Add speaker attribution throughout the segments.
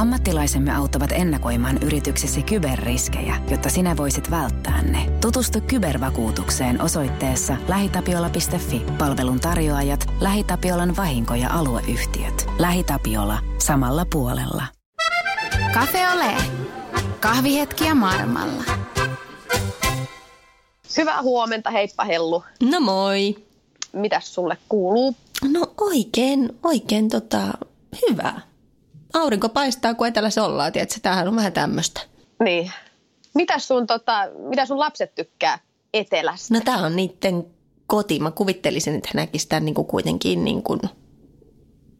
Speaker 1: Ammattilaisemme auttavat ennakoimaan yrityksesi kyberriskejä, jotta sinä voisit välttää ne. Tutustu kybervakuutukseen osoitteessa lähitapiola.fi. Palvelun tarjoajat, LähiTapiolan vahinko- ja alueyhtiöt. LähiTapiola. Samalla puolella.
Speaker 2: Cafe Ole. Kahvihetkiä maailmalla.
Speaker 3: Hyvää huomenta, heippa Hellu.
Speaker 4: No moi.
Speaker 3: Mitäs sulle kuuluu?
Speaker 4: No oikein, oikein tota, hyvä. Aurinko paistaa, kun etelässä ollaan, tiedätkö? Tämähän on vähän tämmöistä.
Speaker 3: Niin. Mitäs sun, tota, mitä sun lapset tykkää etelästä?
Speaker 4: No tämä on niiden koti. Mä kuvittelisin, että he näkisivät tämän niin kuin kuitenkin niin kuin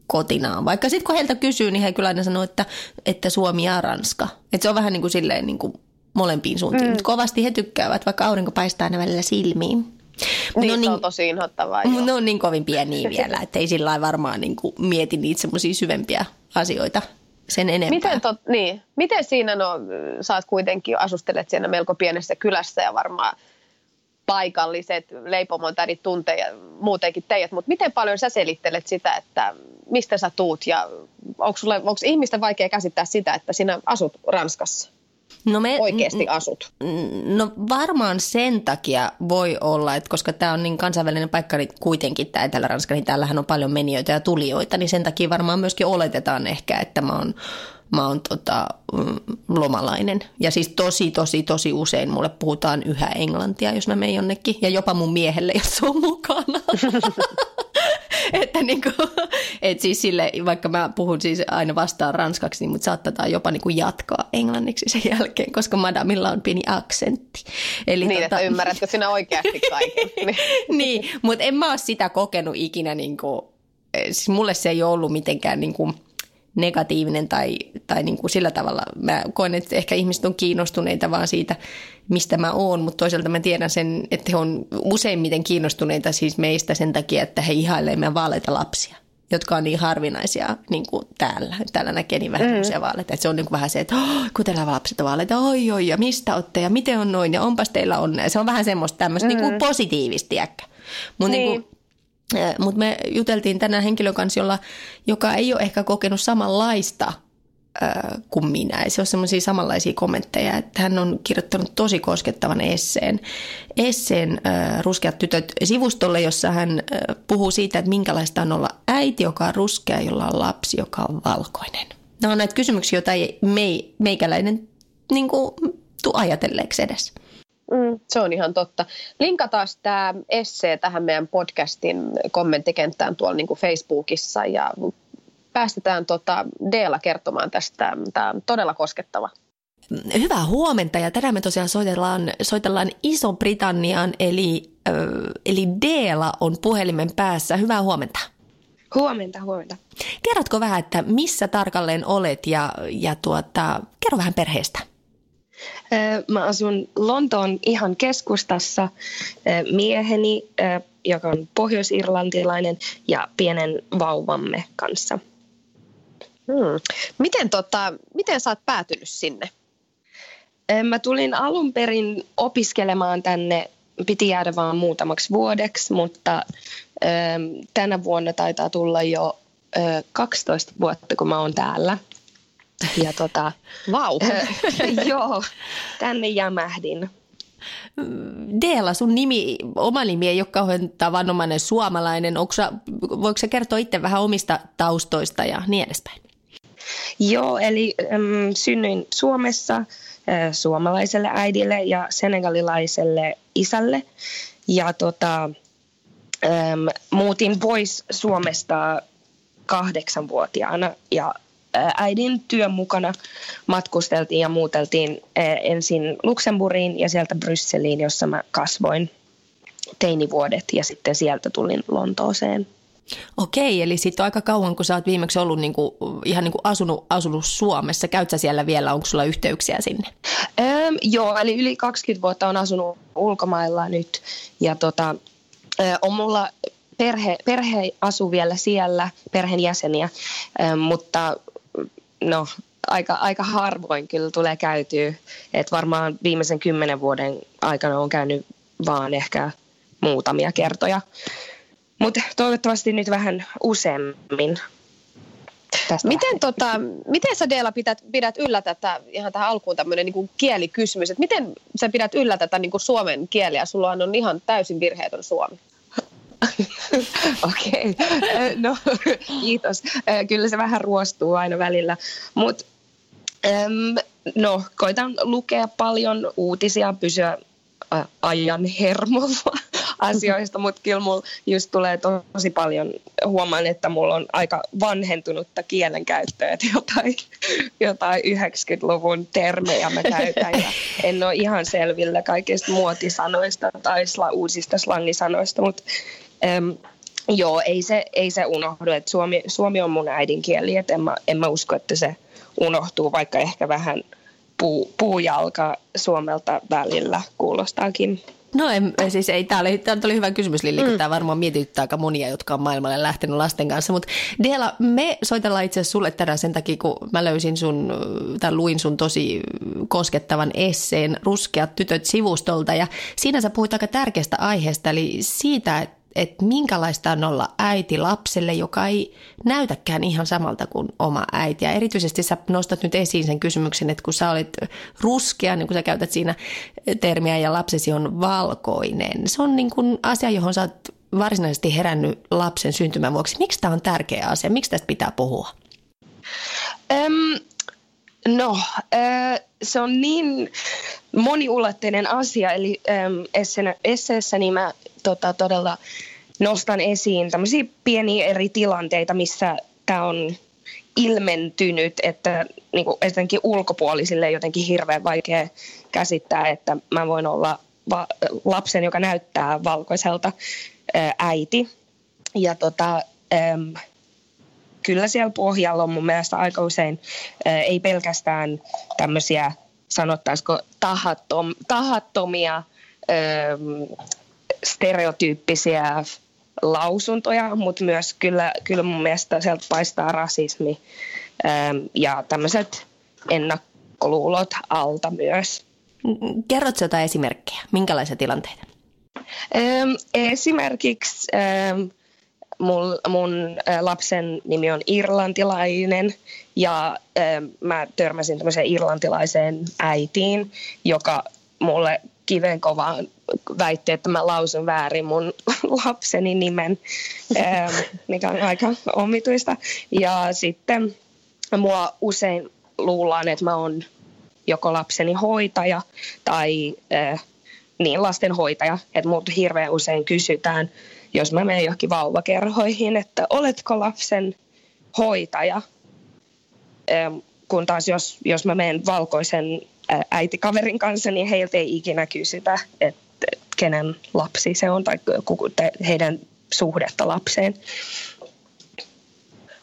Speaker 4: kotinaan. Vaikka sitten kun heiltä kysyy, niin he kyllä aina sanoo, että, että Suomi ja Ranska. Että se on vähän niin kuin silleen niin kuin molempiin suuntiin. Mm. Mutta kovasti he tykkäävät, vaikka aurinko paistaa aina välillä silmiin.
Speaker 3: Mut niin, on, niin, on tosi inhottavaa.
Speaker 4: Mutta ne on niin kovin pieniä vielä, että ei sillä varmaan niin kuin mieti niitä semmoisia syvempiä asioita sen enempää.
Speaker 3: Miten, tot, niin, miten siinä, no sä oot kuitenkin, asustelet siinä melko pienessä kylässä ja varmaan paikalliset leipomontärit tuntee ja muutenkin teidät, mutta miten paljon sä selittelet sitä, että mistä sä tuut ja onko, sulle, onko ihmisten vaikea käsittää sitä, että sinä asut Ranskassa? No me, oikeasti asut?
Speaker 4: No varmaan sen takia voi olla, että koska tämä on niin kansainvälinen paikka, niin kuitenkin tämä Etelä-Ranska, niin täällähän on paljon menijöitä ja tulijoita, niin sen takia varmaan myöskin oletetaan ehkä, että mä oon mä oon tota, mm, lomalainen. Ja siis tosi, tosi, tosi usein mulle puhutaan yhä englantia, jos mä menen jonnekin. Ja jopa mun miehelle, jos se on mukana. että niinku, et siis sille, vaikka mä puhun siis aina vastaan ranskaksi, niin mut saattaa jopa niinku jatkaa englanniksi sen jälkeen, koska madamilla on pieni aksentti.
Speaker 3: Eli niin, tota, että ymmärrätkö sinä oikeasti kaiken.
Speaker 4: niin, mutta en mä ole sitä kokenut ikinä, niinku, siis mulle se ei ole ollut mitenkään niinku, negatiivinen tai, tai niin kuin sillä tavalla. Mä koen, että ehkä ihmiset on kiinnostuneita vaan siitä, mistä mä oon, mutta toisaalta mä tiedän sen, että he on useimmiten kiinnostuneita siis meistä sen takia, että he ihailee meidän vaaleita lapsia jotka on niin harvinaisia niin kuin täällä. Täällä näkee niin vähän mm. vaaleita, että se on niin kuin vähän se, että oh, kun teillä lapset on vaaleita, oi oi, ja mistä olette, ja miten on noin, ja onpas teillä onnea. Se on vähän semmoista tämmöistä mm. niin kuin positiivista, Mutta niin. niin mutta me juteltiin tänään henkilön kanssa, jolla, joka ei ole ehkä kokenut samanlaista kuin minä. Se on semmoisia samanlaisia kommentteja, että hän on kirjoittanut tosi koskettavan esseen, esseen Ruskeat tytöt sivustolle, jossa hän puhuu siitä, että minkälaista on olla äiti, joka on ruskea, jolla on lapsi, joka on valkoinen. Nämä on näitä kysymyksiä, joita ei meikäläinen niin kuin, tuu ajatelleeksi edes.
Speaker 3: Mm, se on ihan totta. Linkataan tämä essee tähän meidän podcastin kommenttikenttään tuolla niin kuin Facebookissa ja päästetään tota Deela kertomaan tästä. Tämä on todella koskettava.
Speaker 4: Hyvää huomenta ja tänään me tosiaan soitellaan, soitellaan Iso-Britanniaan eli, äh, eli Deela on puhelimen päässä. Hyvää huomenta.
Speaker 5: Huomenta, huomenta.
Speaker 4: Kerrotko vähän, että missä tarkalleen olet ja, ja tuota, kerro vähän perheestä.
Speaker 5: Mä asun Lontoon ihan keskustassa. Mieheni, joka on pohjois-irlantilainen, ja pienen vauvamme kanssa.
Speaker 3: Hmm. Miten, tota, miten sä oot päätynyt sinne?
Speaker 5: Mä tulin alun perin opiskelemaan tänne, piti jäädä vain muutamaksi vuodeksi, mutta tänä vuonna taitaa tulla jo 12 vuotta, kun mä oon täällä – ja tota,
Speaker 3: Vau.
Speaker 5: joo, tänne jämähdin.
Speaker 4: Deela, sun nimi, oma nimi ei ole kauhean tavanomainen suomalainen. Onko sä, voiko sä kertoa itse vähän omista taustoista ja niin edespäin?
Speaker 5: Joo, eli äm, synnyin Suomessa äh, suomalaiselle äidille ja senegalilaiselle isälle. Ja tota, äm, muutin pois Suomesta kahdeksanvuotiaana ja äidin työn mukana matkusteltiin ja muuteltiin ensin Luxemburgiin ja sieltä Brysseliin, jossa mä kasvoin teinivuodet ja sitten sieltä tulin Lontooseen.
Speaker 4: Okei, eli sitten on aika kauan, kun sä oot viimeksi ollut niinku, ihan niinku asunut, asunut Suomessa. Käyt sä siellä vielä, onko sulla yhteyksiä sinne?
Speaker 5: Öö, joo, eli yli 20 vuotta on asunut ulkomailla nyt. Ja tota, on mulla perhe, perhe asuu vielä siellä, perheenjäseniä, mutta no aika, aika harvoin kyllä tulee käytyä. Et varmaan viimeisen kymmenen vuoden aikana on käynyt vaan ehkä muutamia kertoja. Mutta toivottavasti nyt vähän useammin. tästä
Speaker 3: Miten, tota, miten sä Deela pidät, pidät yllä tätä, ihan tähän alkuun tämmöinen niin kielikysymys, että miten sä pidät yllä tätä niin kuin suomen kieliä? Sulla on ihan täysin virheetön suomi.
Speaker 5: Okei, okay. no kiitos. Kyllä se vähän ruostuu aina välillä, mutta no koitan lukea paljon uutisia, pysyä ajan hermolla asioista, mutta kyllä mulla just tulee tosi paljon, huomaan, että mulla on aika vanhentunutta kielenkäyttöä, että jotain, jotain 90-luvun termejä mä käytän ja en ole ihan selvillä kaikista muotisanoista tai sla, uusista slangisanoista, mutta äm, joo, ei se, ei se unohdu, että suomi, suomi on mun äidinkieli, että en mä, en mä usko, että se unohtuu, vaikka ehkä vähän puu, puujalka Suomelta välillä kuulostaakin.
Speaker 4: No en, siis ei, tämä oli, oli hyvä kysymys Lilli, mm. kun tämä varmaan mietityttää aika monia, jotka on maailmalle lähtenyt lasten kanssa. Mutta Dela, me soitellaan itse asiassa sulle tänään sen takia, kun mä löysin sun, tai luin sun tosi koskettavan esseen Ruskeat tytöt sivustolta. Ja siinä sä puhuit aika tärkeästä aiheesta, eli siitä, että että minkälaista on olla äiti lapselle, joka ei näytäkään ihan samalta kuin oma äiti. Ja erityisesti sä nostat nyt esiin sen kysymyksen, että kun sä olet ruskea, niin kun sä käytät siinä termiä ja lapsesi on valkoinen. Se on niin kuin asia, johon sä oot varsinaisesti herännyt lapsen syntymän vuoksi. Miksi tämä on tärkeä asia? Miksi tästä pitää puhua?
Speaker 5: Um, no, se on niin moniulotteinen asia. Eli um, esseessäni mä tota, todella nostan esiin tämmöisiä pieniä eri tilanteita, missä tämä on ilmentynyt, että niin kuin etenkin ulkopuolisille jotenkin hirveän vaikea käsittää, että mä voin olla va- lapsen, joka näyttää valkoiselta ää, äiti. Ja tota, äm, kyllä siellä pohjalla on mun mielestä aika usein ää, ei pelkästään tämmöisiä sanottaisiko tahattom, tahattomia stereotyyppisiä lausuntoja, mutta myös kyllä, kyllä mun mielestä sieltä paistaa rasismi ähm, ja tämmöiset ennakkoluulot alta myös.
Speaker 4: Kerrotko jotain esimerkkejä? Minkälaisia tilanteita?
Speaker 5: Ähm, esimerkiksi ähm, mun, mun äh, lapsen nimi on irlantilainen ja mä törmäsin tämmöiseen irlantilaiseen äitiin, joka mulle kiven kovaan väitti, että mä lausun väärin mun lapseni nimen, ähm, mikä on aika omituista. Ja sitten mua usein luullaan, että mä oon joko lapseni hoitaja tai äh, niin lastenhoitaja, että multa hirveän usein kysytään, jos mä menen johonkin vauvakerhoihin, että oletko lapsen hoitaja, ähm, kun taas jos, jos mä menen valkoisen äitikaverin kanssa, niin heiltä ei ikinä kysytä, että kenen lapsi se on tai heidän suhdetta lapseen.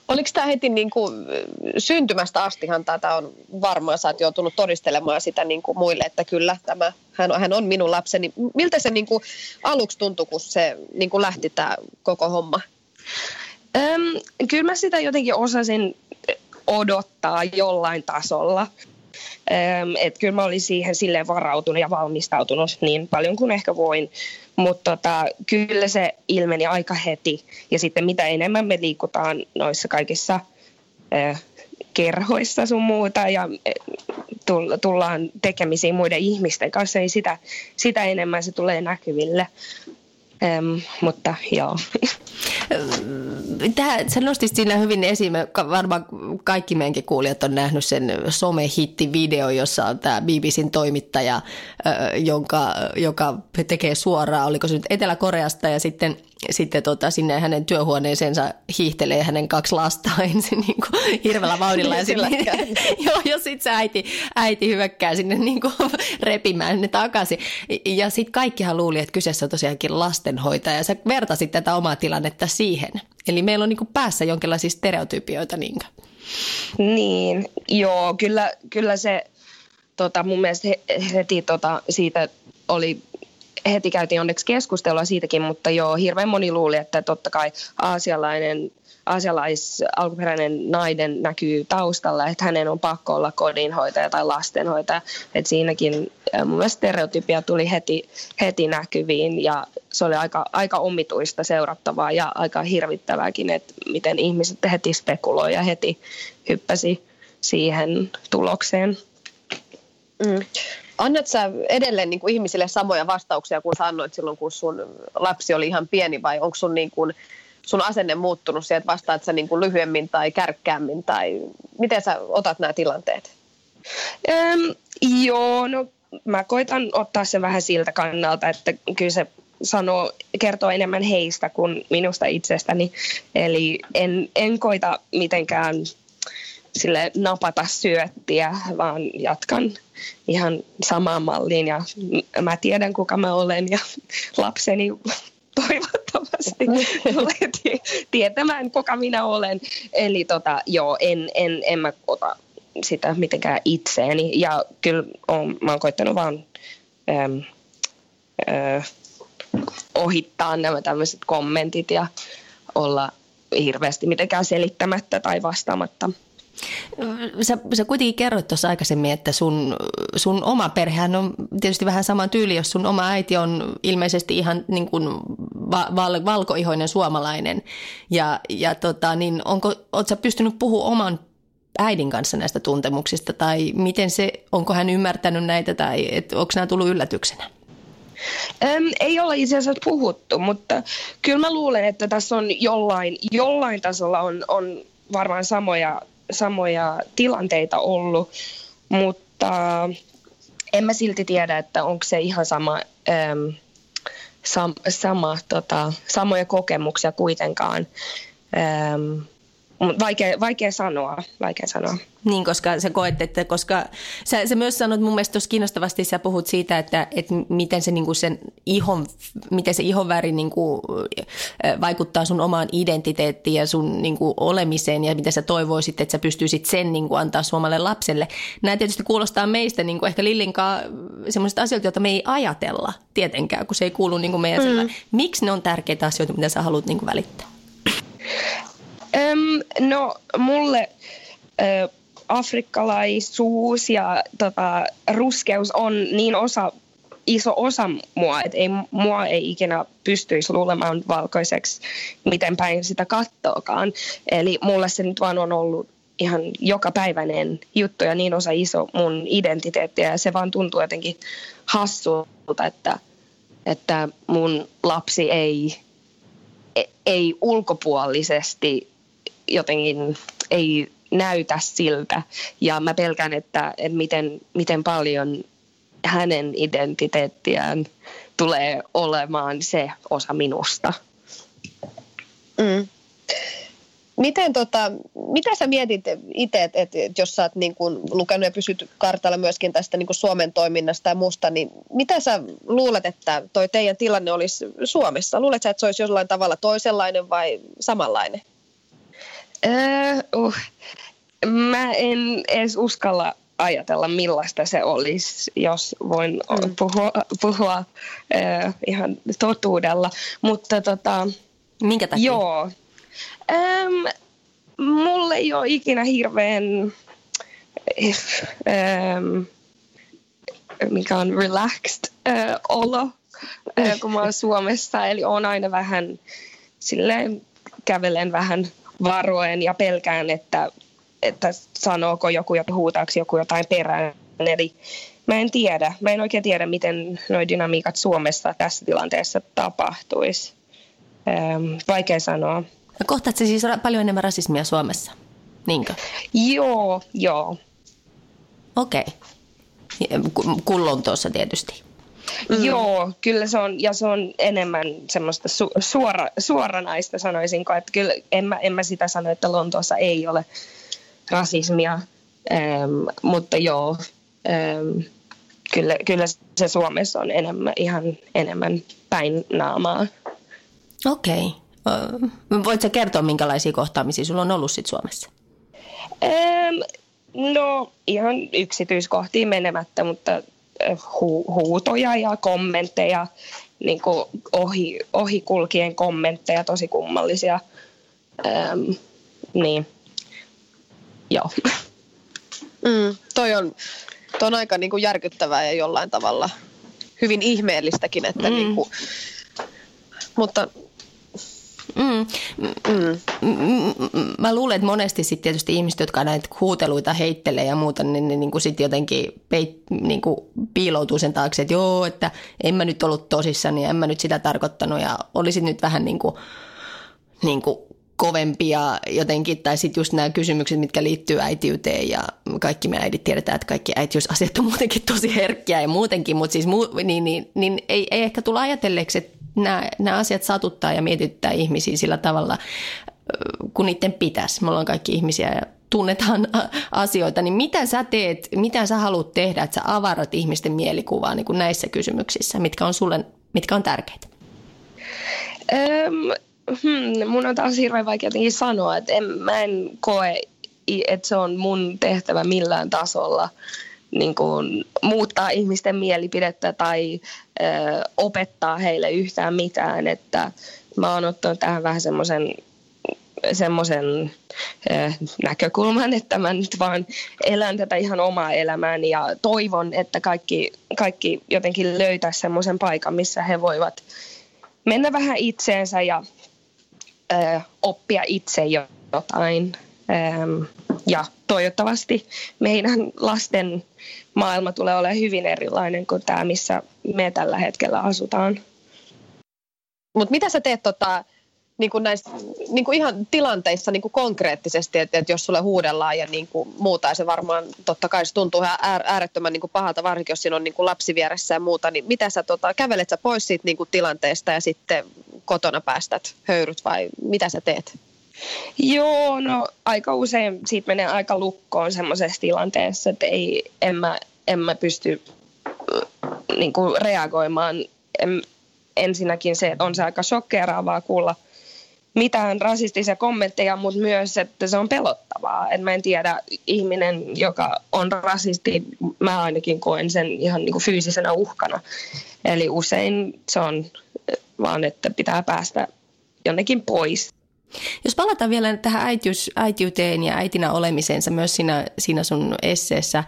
Speaker 3: Oliko tämä heti niin kuin syntymästä astihan tätä on varmaan, sä oot joutunut todistelemaan sitä niin kuin muille, että kyllä tämä, hän on, hän on minun lapseni. Miltä se niin kuin aluksi tuntui, kun se niin kuin lähti tämä koko homma?
Speaker 5: Öm, kyllä mä sitä jotenkin osasin odottaa jollain tasolla. Että kyllä mä olin siihen silleen varautunut ja valmistautunut niin paljon kuin ehkä voin. Mutta tota, kyllä se ilmeni aika heti. Ja sitten mitä enemmän me liikutaan noissa kaikissa äh, kerhoissa sun muuta ja tullaan tekemisiin muiden ihmisten kanssa, niin sitä, sitä enemmän se tulee näkyville. Ähm, mutta joo.
Speaker 4: Tämä, sä nostit siinä hyvin esiin, varmaan kaikki meidänkin kuulijat on nähnyt sen somehitti-video, jossa on tämä BBCn toimittaja, jonka, joka tekee suoraan, oliko se nyt Etelä-Koreasta ja sitten sitten tota, sinne hänen työhuoneeseensa hiihtelee hänen kaksi lasta ensin niin kuin hirveällä vauhdilla. ja sitten, joo, ja sitten se äiti, äiti hyökkää sinne niin kuin repimään ne takaisin. Ja sitten kaikkihan luuli, että kyseessä on tosiaankin lastenhoitaja. Ja sä vertasit tätä omaa tilannetta siihen. Eli meillä on niin kuin päässä jonkinlaisia stereotypioita. Niin,
Speaker 5: niin joo, kyllä, kyllä se tota, mun mielestä heti tota, siitä oli heti käytiin onneksi keskustelua siitäkin, mutta joo, hirveän moni luuli, että totta kai aasialainen, asialais alkuperäinen nainen näkyy taustalla, että hänen on pakko olla kodinhoitaja tai lastenhoitaja. Että siinäkin mun mielestä stereotypia tuli heti, heti näkyviin ja se oli aika, aika omituista seurattavaa ja aika hirvittävääkin, että miten ihmiset heti spekuloi ja heti hyppäsi siihen tulokseen.
Speaker 3: Mm. Annat sä edelleen niin kuin ihmisille samoja vastauksia kuin sanoit silloin, kun sun lapsi oli ihan pieni vai onko sun, niin kuin, sun asenne muuttunut sieltä, että vastaat sä niin kuin lyhyemmin tai kärkkäämmin tai miten sä otat nämä tilanteet?
Speaker 5: Öm, joo, no mä koitan ottaa sen vähän siltä kannalta, että kyllä se sanoo, kertoo enemmän heistä kuin minusta itsestäni. Eli en, en koita mitenkään sille napata syöttiä, vaan jatkan ihan samaan malliin ja mä tiedän kuka mä olen ja lapseni toivottavasti tulee tietämään kuka minä olen. Eli tota, joo, en, en, en mä ota sitä mitenkään itseeni ja kyllä on, mä oon koittanut vaan äm, äh, ohittaa nämä tämmöiset kommentit ja olla hirveästi mitenkään selittämättä tai vastaamatta.
Speaker 4: Sä, sä kuitenkin kerroit tuossa aikaisemmin, että sun, sun oma perhehän on tietysti vähän saman tyyli, jos sun oma äiti on ilmeisesti ihan niin kuin val, valkoihoinen suomalainen. Ja, ja tota, niin onko, oot sä pystynyt puhumaan oman äidin kanssa näistä tuntemuksista tai miten se, onko hän ymmärtänyt näitä tai onko nämä tullut yllätyksenä?
Speaker 5: Äm, ei ole itse asiassa puhuttu, mutta kyllä mä luulen, että tässä on jollain, jollain tasolla on, on varmaan samoja samoja tilanteita ollut, mutta en mä silti tiedä, että onko se ihan sama, äm, sam, sama tota, samoja kokemuksia kuitenkaan. Äm, vaikea, vaikea sanoa, vaikea sanoa.
Speaker 4: Niin, koska sä koet, että koska sä, sä myös sanot mun mielestä tuossa kiinnostavasti, sä puhut siitä, että, että miten se, niin kuin sen ihon, miten se ihonväri niin kuin, vaikuttaa sun omaan identiteettiin ja sun niin kuin, olemiseen ja miten sä toivoisit, että sä pystyisit sen niin kuin, antaa suomalle lapselle. Nämä tietysti kuulostaa meistä niin kuin ehkä Lillinkaan semmoiset asioita, joita me ei ajatella tietenkään, kun se ei kuulu niin kuin meidän mm. Miksi ne on tärkeitä asioita, mitä sä haluat niin kuin, välittää?
Speaker 5: Öm, no mulle ö, afrikkalaisuus ja tota, ruskeus on niin osa, iso osa mua, että ei, mua ei ikinä pystyisi luulemaan valkoiseksi, miten päin sitä kattookaan. Eli mulle se nyt vaan on ollut ihan jokapäiväinen juttu ja niin osa iso mun identiteettiä ja se vaan tuntuu jotenkin hassulta, että, että mun lapsi ei, ei ulkopuolisesti jotenkin ei näytä siltä. Ja mä pelkään, että, että miten, miten paljon hänen identiteettiään tulee olemaan se osa minusta.
Speaker 3: Mm. Miten tota, mitä sä mietit itse, että et, jos sä oot niin kun lukenut ja pysyt kartalla myöskin tästä niin Suomen toiminnasta ja muusta, niin mitä sä luulet, että toi teidän tilanne olisi Suomessa? Luulet sä, että se olisi jollain tavalla toisenlainen vai samanlainen?
Speaker 5: Uh, uh. Mä en edes uskalla ajatella, millaista se olisi, jos voin mm. puhua, puhua uh, ihan totuudella. Mutta tota,
Speaker 4: Minkä takia?
Speaker 5: Joo. Um, mulle ei ole ikinä hirveän um, mikä on relaxed uh, olo, uh, kun mä oon Suomessa. Eli on aina vähän silleen, kävelen vähän varoen ja pelkään, että, että sanooko joku ja huutaako joku jotain perään. Eli mä en tiedä. Mä en oikein tiedä, miten nuo dynamiikat Suomessa tässä tilanteessa tapahtuisi. Ähm, vaikea sanoa.
Speaker 4: Kohtaatko siis paljon enemmän rasismia Suomessa? Niinkö?
Speaker 5: Joo, joo.
Speaker 4: Okei. Okay. Kullon tuossa tietysti.
Speaker 5: Mm. Joo, kyllä se on, ja se on enemmän semmoista su, suora, suoranaista sanoisinko, että kyllä en mä, en mä sitä sano, että Lontoossa ei ole rasismia, ähm, mutta joo, ähm, kyllä, kyllä se Suomessa on enemmän, ihan enemmän päin naamaa.
Speaker 4: Okei. Okay. Voitko kertoa, minkälaisia kohtaamisia sulla on ollut sit Suomessa?
Speaker 5: Ähm, no ihan yksityiskohtiin menemättä, mutta hu- huutoja ja kommentteja, niin kuin ohi, ohikulkien kommentteja, tosi kummallisia Ähm, niin, joo.
Speaker 3: Mm, toi, on, toi on aika niin kuin järkyttävää ja jollain tavalla hyvin ihmeellistäkin, että mm. niin kuin, mutta
Speaker 4: Mm. Mm. Mä luulen, että monesti sitten tietysti ihmiset, jotka näitä huuteluita heittelee ja muuta, niin ne niin kuin sitten jotenkin peit, niin kuin piiloutuu sen taakse, että joo, että en mä nyt ollut tosissani ja en mä nyt sitä tarkoittanut ja olisit nyt vähän niin kuin, niin kuin kovempia jotenkin, tai sitten just nämä kysymykset, mitkä liittyy äitiyteen ja kaikki me äidit tiedetään, että kaikki äitiysasiat on muutenkin tosi herkkiä ja muutenkin, mutta siis muu, niin, niin, niin ei, ei ehkä tulla ajatelleeksi, että nämä, nämä asiat satuttaa ja mietittää ihmisiä sillä tavalla, kun niiden pitäisi. Me ollaan kaikki ihmisiä ja tunnetaan asioita, niin mitä sä teet, mitä sä haluat tehdä, että sä avarat ihmisten mielikuvaa niin kuin näissä kysymyksissä, mitkä on sulle, mitkä on tärkeitä?
Speaker 5: Um, hmm, mun on taas hirveän vaikea sanoa, että en, mä en koe, että se on mun tehtävä millään tasolla niin kuin, muuttaa ihmisten mielipidettä tai ö, opettaa heille yhtään mitään. Että mä oon ottanut tähän vähän semmoisen semmoisen näkökulman, että mä nyt vaan elän tätä ihan omaa elämääni ja toivon, että kaikki, kaikki jotenkin löytää semmoisen paikan, missä he voivat mennä vähän itseensä ja oppia itse jotain. Ja toivottavasti meidän lasten maailma tulee olemaan hyvin erilainen kuin tämä, missä me tällä hetkellä asutaan.
Speaker 3: Mutta mitä sä teet tota, niin kuin näissä niin kuin ihan tilanteissa niin kuin konkreettisesti, että, että jos sulle huudellaan ja niin kuin muuta, ja se varmaan totta kai se tuntuu ihan äärettömän niin kuin pahalta, varsinkin jos siinä on niin kuin lapsi vieressä ja muuta, niin mitä sä, tota, kävelet sä pois siitä niin kuin tilanteesta ja sitten kotona päästät höyryt vai mitä sä teet?
Speaker 5: Joo, no aika usein siitä menee aika lukkoon semmoisessa tilanteessa, että ei, en, mä, en mä pysty äh, niin kuin reagoimaan. En, ensinnäkin se, että on se aika shokkeeraavaa kuulla mitään rasistisia kommentteja, mutta myös, että se on pelottavaa. Et mä en tiedä, ihminen, joka on rasisti, mä ainakin koen sen ihan niin kuin fyysisenä uhkana. Eli usein se on vaan, että pitää päästä jonnekin pois
Speaker 4: jos palataan vielä tähän äitiys, äitiyteen ja äitinä olemisensa myös siinä, siinä sun esseessä,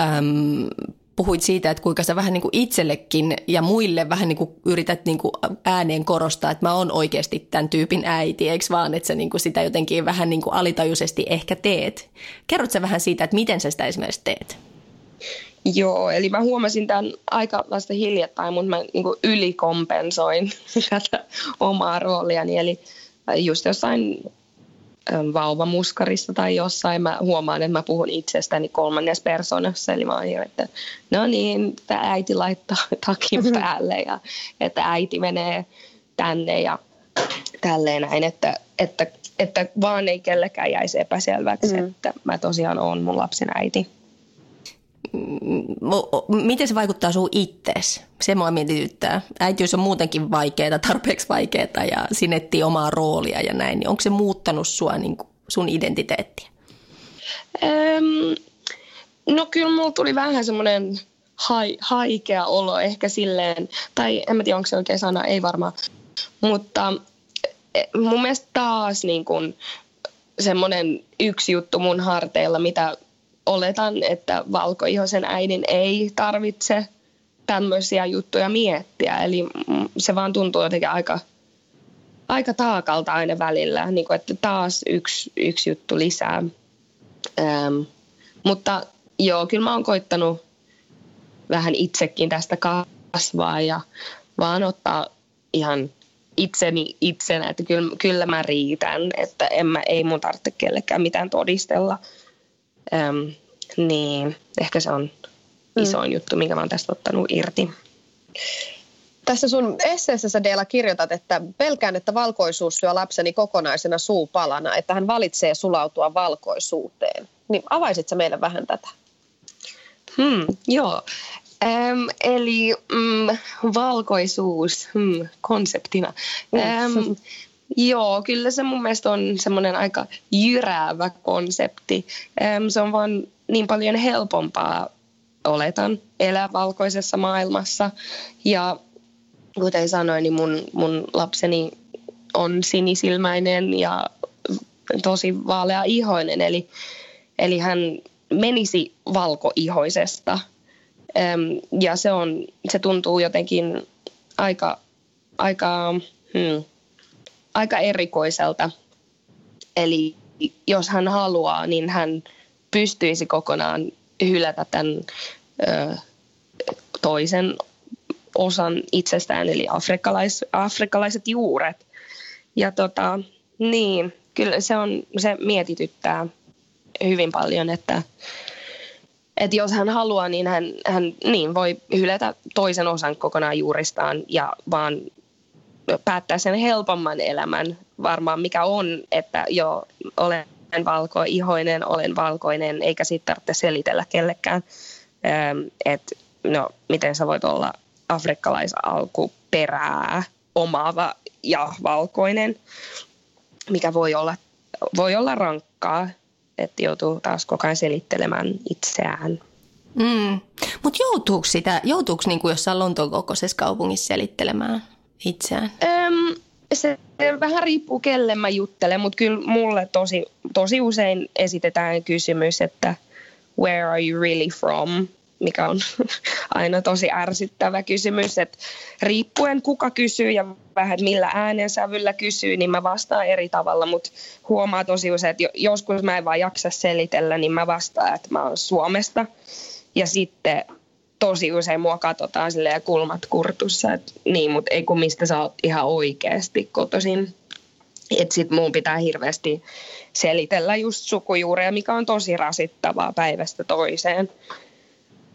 Speaker 4: äm, puhuit siitä, että kuinka sä vähän niin kuin itsellekin ja muille vähän niin kuin yrität niin kuin ääneen korostaa, että mä oon oikeasti tämän tyypin äiti, eikö vaan, että sä niin kuin sitä jotenkin vähän niin kuin alitajuisesti ehkä teet. Kerrot sä vähän siitä, että miten sä sitä esimerkiksi teet?
Speaker 5: Joo, eli mä huomasin tämän aika vasta hiljattain, mutta mä niin kuin ylikompensoin tätä omaa rooliani, eli just jossain vauvamuskarissa tai jossain mä huomaan, että mä puhun itsestäni kolmannes persoonassa. Eli mä oon että no niin, tämä äiti laittaa takin mhm. päälle ja että äiti menee tänne ja tälleen näin, että, että, että vaan ei kellekään jäisi epäselväksi, mm. että mä tosiaan oon mun lapsen äiti
Speaker 4: miten se vaikuttaa sun ittees? Se mua mietityttää. Äitiys on muutenkin vaikeaa, tarpeeksi vaikeaa ja sinettiin omaa roolia ja näin. Niin onko se muuttanut sua, niin kuin sun identiteettiä?
Speaker 5: Öm, no kyllä mulla tuli vähän semmoinen hai, haikea olo ehkä silleen, tai en mä tiedä onko se oikein sana, ei varmaan. Mutta e, mun mielestä taas niin kuin semmoinen yksi juttu mun harteilla, mitä oletan, että valkoihoisen äidin ei tarvitse tämmöisiä juttuja miettiä. Eli se vaan tuntuu jotenkin aika, aika taakalta aina välillä, niin kuin, että taas yksi, yksi juttu lisää. Ähm, mutta joo, kyllä mä oon koittanut vähän itsekin tästä kasvaa ja vaan ottaa ihan itseni itsenä, että kyllä, kyllä mä riitän, että en mä, ei mun tarvitse kellekään mitään todistella. Öm, niin, ehkä se on mm. isoin mm. juttu, minkä mä oon tästä ottanut irti.
Speaker 3: Tässä sun esseessä sä Deela kirjoitat, että pelkään, että valkoisuus syö lapseni kokonaisena suupalana, että hän valitsee sulautua valkoisuuteen. Niin avaisit sä meille vähän tätä?
Speaker 5: Hmm, joo. Ähm, eli mm, valkoisuus hmm, konseptina. Ähm, Joo, kyllä se mun mielestä on semmoinen aika jyräävä konsepti. Se on vaan niin paljon helpompaa, oletan, elää valkoisessa maailmassa. Ja kuten sanoin, niin mun, mun lapseni on sinisilmäinen ja tosi vaalea ihoinen, eli, eli hän menisi valkoihoisesta. Ja se, on, se tuntuu jotenkin aika, aika, hmm, aika erikoiselta. Eli jos hän haluaa, niin hän pystyisi kokonaan hylätä tämän ö, toisen osan itsestään, eli afrikkalais, afrikkalaiset juuret. Ja tota, niin, kyllä se, on, se mietityttää hyvin paljon, että, että jos hän haluaa, niin hän, hän niin voi hylätä toisen osan kokonaan juuristaan ja vaan päättää sen helpomman elämän varmaan, mikä on, että jo olen valkoihoinen, olen valkoinen, eikä siitä tarvitse selitellä kellekään, että no, miten sä voit olla afrikkalaisalkuperää omaava ja valkoinen, mikä voi olla, voi olla rankkaa, että joutuu taas koko ajan selittelemään itseään.
Speaker 4: Mm. Mutta joutuuko sitä, joutuuko niinku jossain Lontoon kokoisessa kaupungissa selittelemään itseään?
Speaker 5: Öm, se vähän riippuu kelle mä juttelen, mutta kyllä mulle tosi, tosi usein esitetään kysymys, että where are you really from? mikä on aina tosi ärsyttävä kysymys, että riippuen kuka kysyy ja vähän millä äänensävyllä kysyy, niin mä vastaan eri tavalla, mutta huomaa tosi usein, että joskus mä en vaan jaksa selitellä, niin mä vastaan, että mä oon Suomesta ja sitten tosi usein mua katsotaan silleen kulmat kurtussa, että niin, mutta ei kun mistä sä oot ihan oikeasti kotoisin. Että sit mun pitää hirveästi selitellä just sukujuureja, mikä on tosi rasittavaa päivästä toiseen.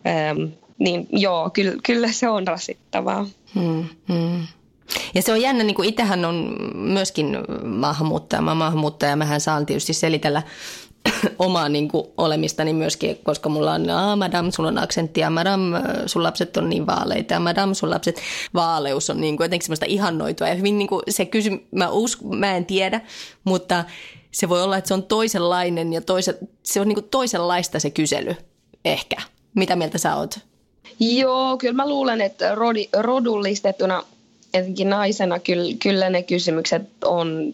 Speaker 5: Ähm, niin joo, kyllä, kyllä se on rasittavaa. Hmm,
Speaker 4: hmm. Ja se on jännä, niin kuin itsehän on myöskin maahanmuuttaja, mä maahanmuuttaja, mähän saan tietysti selitellä omaa niin kuin, olemistani myöskin, koska mulla on, ah, madam, sulla on aksentti ja madam, sun lapset on niin vaaleita ja madam, sun lapset, vaaleus on niin kuin, jotenkin semmoista ihannoitua ja hyvin niin kuin, se kysy, mä, usk, mä en tiedä, mutta se voi olla, että se on toisenlainen ja toise, se on niin kuin toisenlaista se kysely ehkä. Mitä mieltä sä oot?
Speaker 5: Joo, kyllä mä luulen, että rodi, rodullistettuna etenkin naisena kyllä, kyllä ne kysymykset on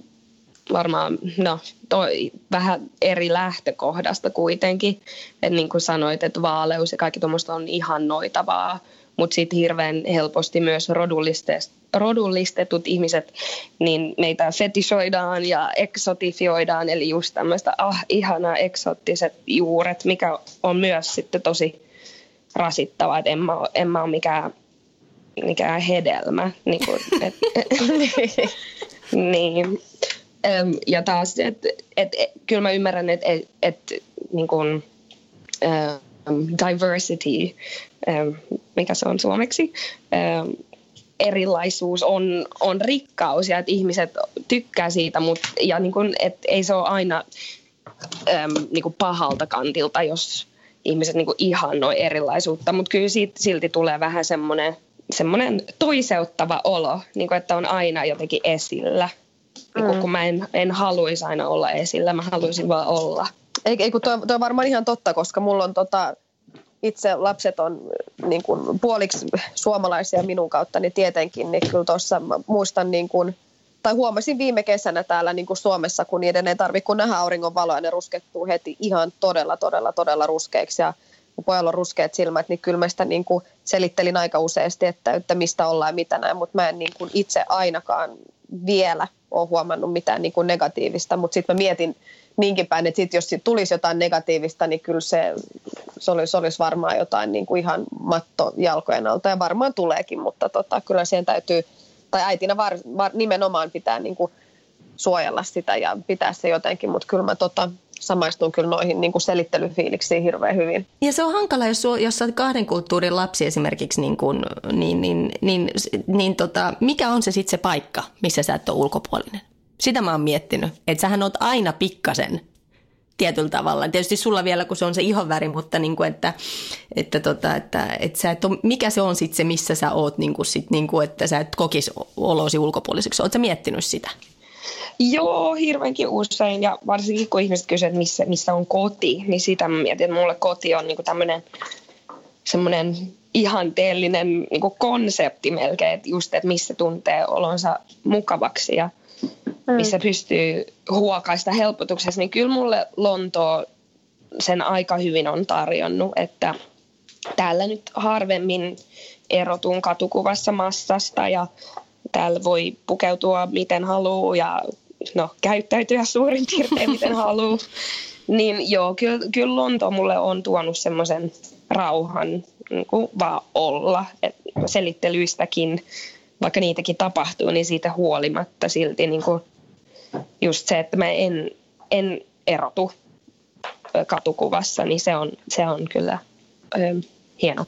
Speaker 5: varmaan no, toi, vähän eri lähtökohdasta kuitenkin. Että niin kuin sanoit, että vaaleus ja kaikki tuommoista on ihannoitavaa, mutta sitten hirveän helposti myös rodullistetut ihmiset, niin meitä fetisoidaan ja eksotifioidaan, eli just tämmöistä ah, ihana eksottiset juuret, mikä on myös sitten tosi rasittavaa, että en mä, en mä ole mikään, mikään hedelmä. Niin, kuin, et, niin. Ja taas, että et, et, kyllä mä ymmärrän, että et, et, niin kuin, um, diversity, um, mikä se on suomeksi, um, erilaisuus on, on rikkaus ja että ihmiset tykkää siitä, mutta ja niin kuin, et ei se ole aina um, niin kuin pahalta kantilta, jos ihmiset niin ihannoi erilaisuutta, mutta kyllä siitä silti tulee vähän semmoinen semmoinen toiseuttava olo, niin kuin, että on aina jotenkin esillä. Niin kuin, mm. kun mä en, en haluaisi aina olla esillä, mä haluaisin vaan olla.
Speaker 3: Ei, ei kun toi, toi on varmaan ihan totta, koska mulla on tota, itse lapset on niin kuin, puoliksi suomalaisia minun kautta, niin tietenkin, niin kyllä tuossa muistan niin kuin, tai huomasin viime kesänä täällä niin kuin Suomessa, kun niiden ei tarvitse kun nähdä auringon valoa, ne ruskettuu heti ihan todella, todella, todella ruskeiksi. Ja kun pojalla on ruskeat silmät, niin kyllä mä sitä niin kuin selittelin aika useasti, että, että mistä ollaan ja mitä näin, mutta mä en niin kuin itse ainakaan vielä ole huomannut mitään niin kuin negatiivista, mutta sitten mä mietin niinkin päin, että sit jos tulisi jotain negatiivista, niin kyllä se, se, olisi, se olisi varmaan jotain niin kuin ihan matto jalkojen alta ja varmaan tuleekin, mutta tota, kyllä siihen täytyy tai äitinä var, var, nimenomaan pitää niin kuin suojella sitä ja pitää se jotenkin, mutta kyllä mä tota, samaistun kyllä noihin niin kuin selittelyfiiliksiin hirveän hyvin.
Speaker 4: Ja se on hankala, jos, jos sä kahden kulttuurin lapsi esimerkiksi, niin, kuin, niin, niin, niin, niin tota, mikä on se sitten se paikka, missä sä et ole ulkopuolinen? Sitä mä oon miettinyt, että sähän oot aina pikkasen tietyllä tavalla. Tietysti sulla vielä, kun se on se ihonväri, mutta niin kuin, että, että, tota, että, että sä et ole, mikä se on sitten se, missä sä oot, niin kuin sit, niin kuin, että sä et kokisi olosi ulkopuoliseksi. Oletko miettinyt sitä?
Speaker 5: Joo, hirveänkin usein. Ja varsinkin kun ihmiset kysyvät, että missä, missä on koti, niin sitä mä mietin, että mulle koti on niin tämmöinen semmoinen ihanteellinen niin konsepti melkein, että just, että missä tuntee olonsa mukavaksi ja missä pystyy huokaista helpotuksessa, niin kyllä mulle Lontoo sen aika hyvin on tarjonnut, että täällä nyt harvemmin erotun katukuvassa massasta ja täällä voi pukeutua miten haluaa ja no, käyttäytyä suurin piirtein miten haluaa. Niin joo, kyllä, kyllä Lonto mulle on tuonut semmoisen rauhan niin kuin vaan olla. Et selittelyistäkin, vaikka niitäkin tapahtuu, niin siitä huolimatta silti niin kuin just se, että mä en, en erotu katukuvassa, niin se on, se on kyllä ö, hieno.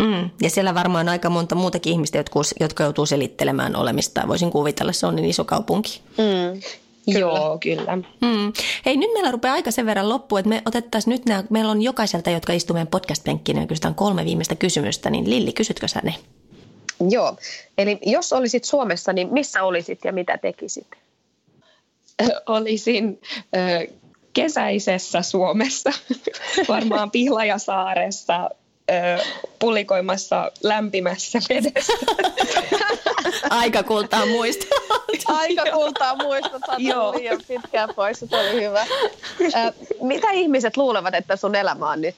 Speaker 4: Mm. Ja siellä varmaan aika monta muutakin ihmistä, jotka, jotka joutuu selittelemään olemista. Voisin kuvitella, se on niin iso kaupunki.
Speaker 5: Mm. Kyllä. Joo, kyllä.
Speaker 4: Mm. Hei, nyt meillä rupeaa aika sen verran loppu, että me otettaisiin nyt nämä, meillä on jokaiselta, jotka istuu meidän podcast-penkkiin ja kysytään kolme viimeistä kysymystä, niin Lilli, kysytkö sä ne?
Speaker 3: Joo, eli jos olisit Suomessa, niin missä olisit ja mitä tekisit?
Speaker 5: Olisin ö, kesäisessä Suomessa, varmaan Pihlajasaaressa, pulikoimassa lämpimässä vedessä.
Speaker 4: Aika kultaa muista.
Speaker 3: Aika kultaa muista, Joo. liian pitkään pois, se oli hyvä. Ö, mitä ihmiset luulevat, että sun elämä on nyt?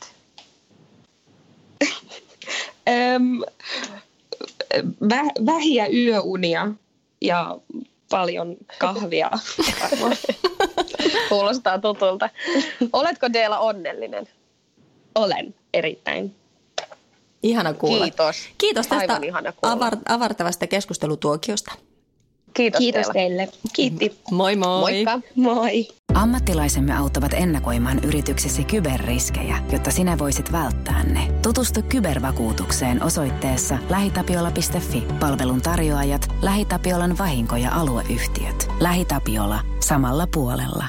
Speaker 5: Öm, vä- vähiä yöunia ja paljon kahvia
Speaker 3: Kuulostaa tutulta. Oletko Deela onnellinen?
Speaker 5: Olen erittäin.
Speaker 4: Ihana kuulla.
Speaker 3: Kiitos.
Speaker 4: Kiitos tästä avar- avartavasta keskustelutuokiosta.
Speaker 3: Kiitos,
Speaker 5: Kiitos teille. Kiitti.
Speaker 4: Moi moi.
Speaker 3: Moikka.
Speaker 5: Moi.
Speaker 1: Ammattilaisemme auttavat ennakoimaan yrityksesi kyberriskejä, jotta sinä voisit välttää ne. Tutustu kybervakuutukseen osoitteessa lähitapiola.fi. Palvelun tarjoajat, LähiTapiolan vahinko- ja alueyhtiöt. LähiTapiola. Samalla puolella.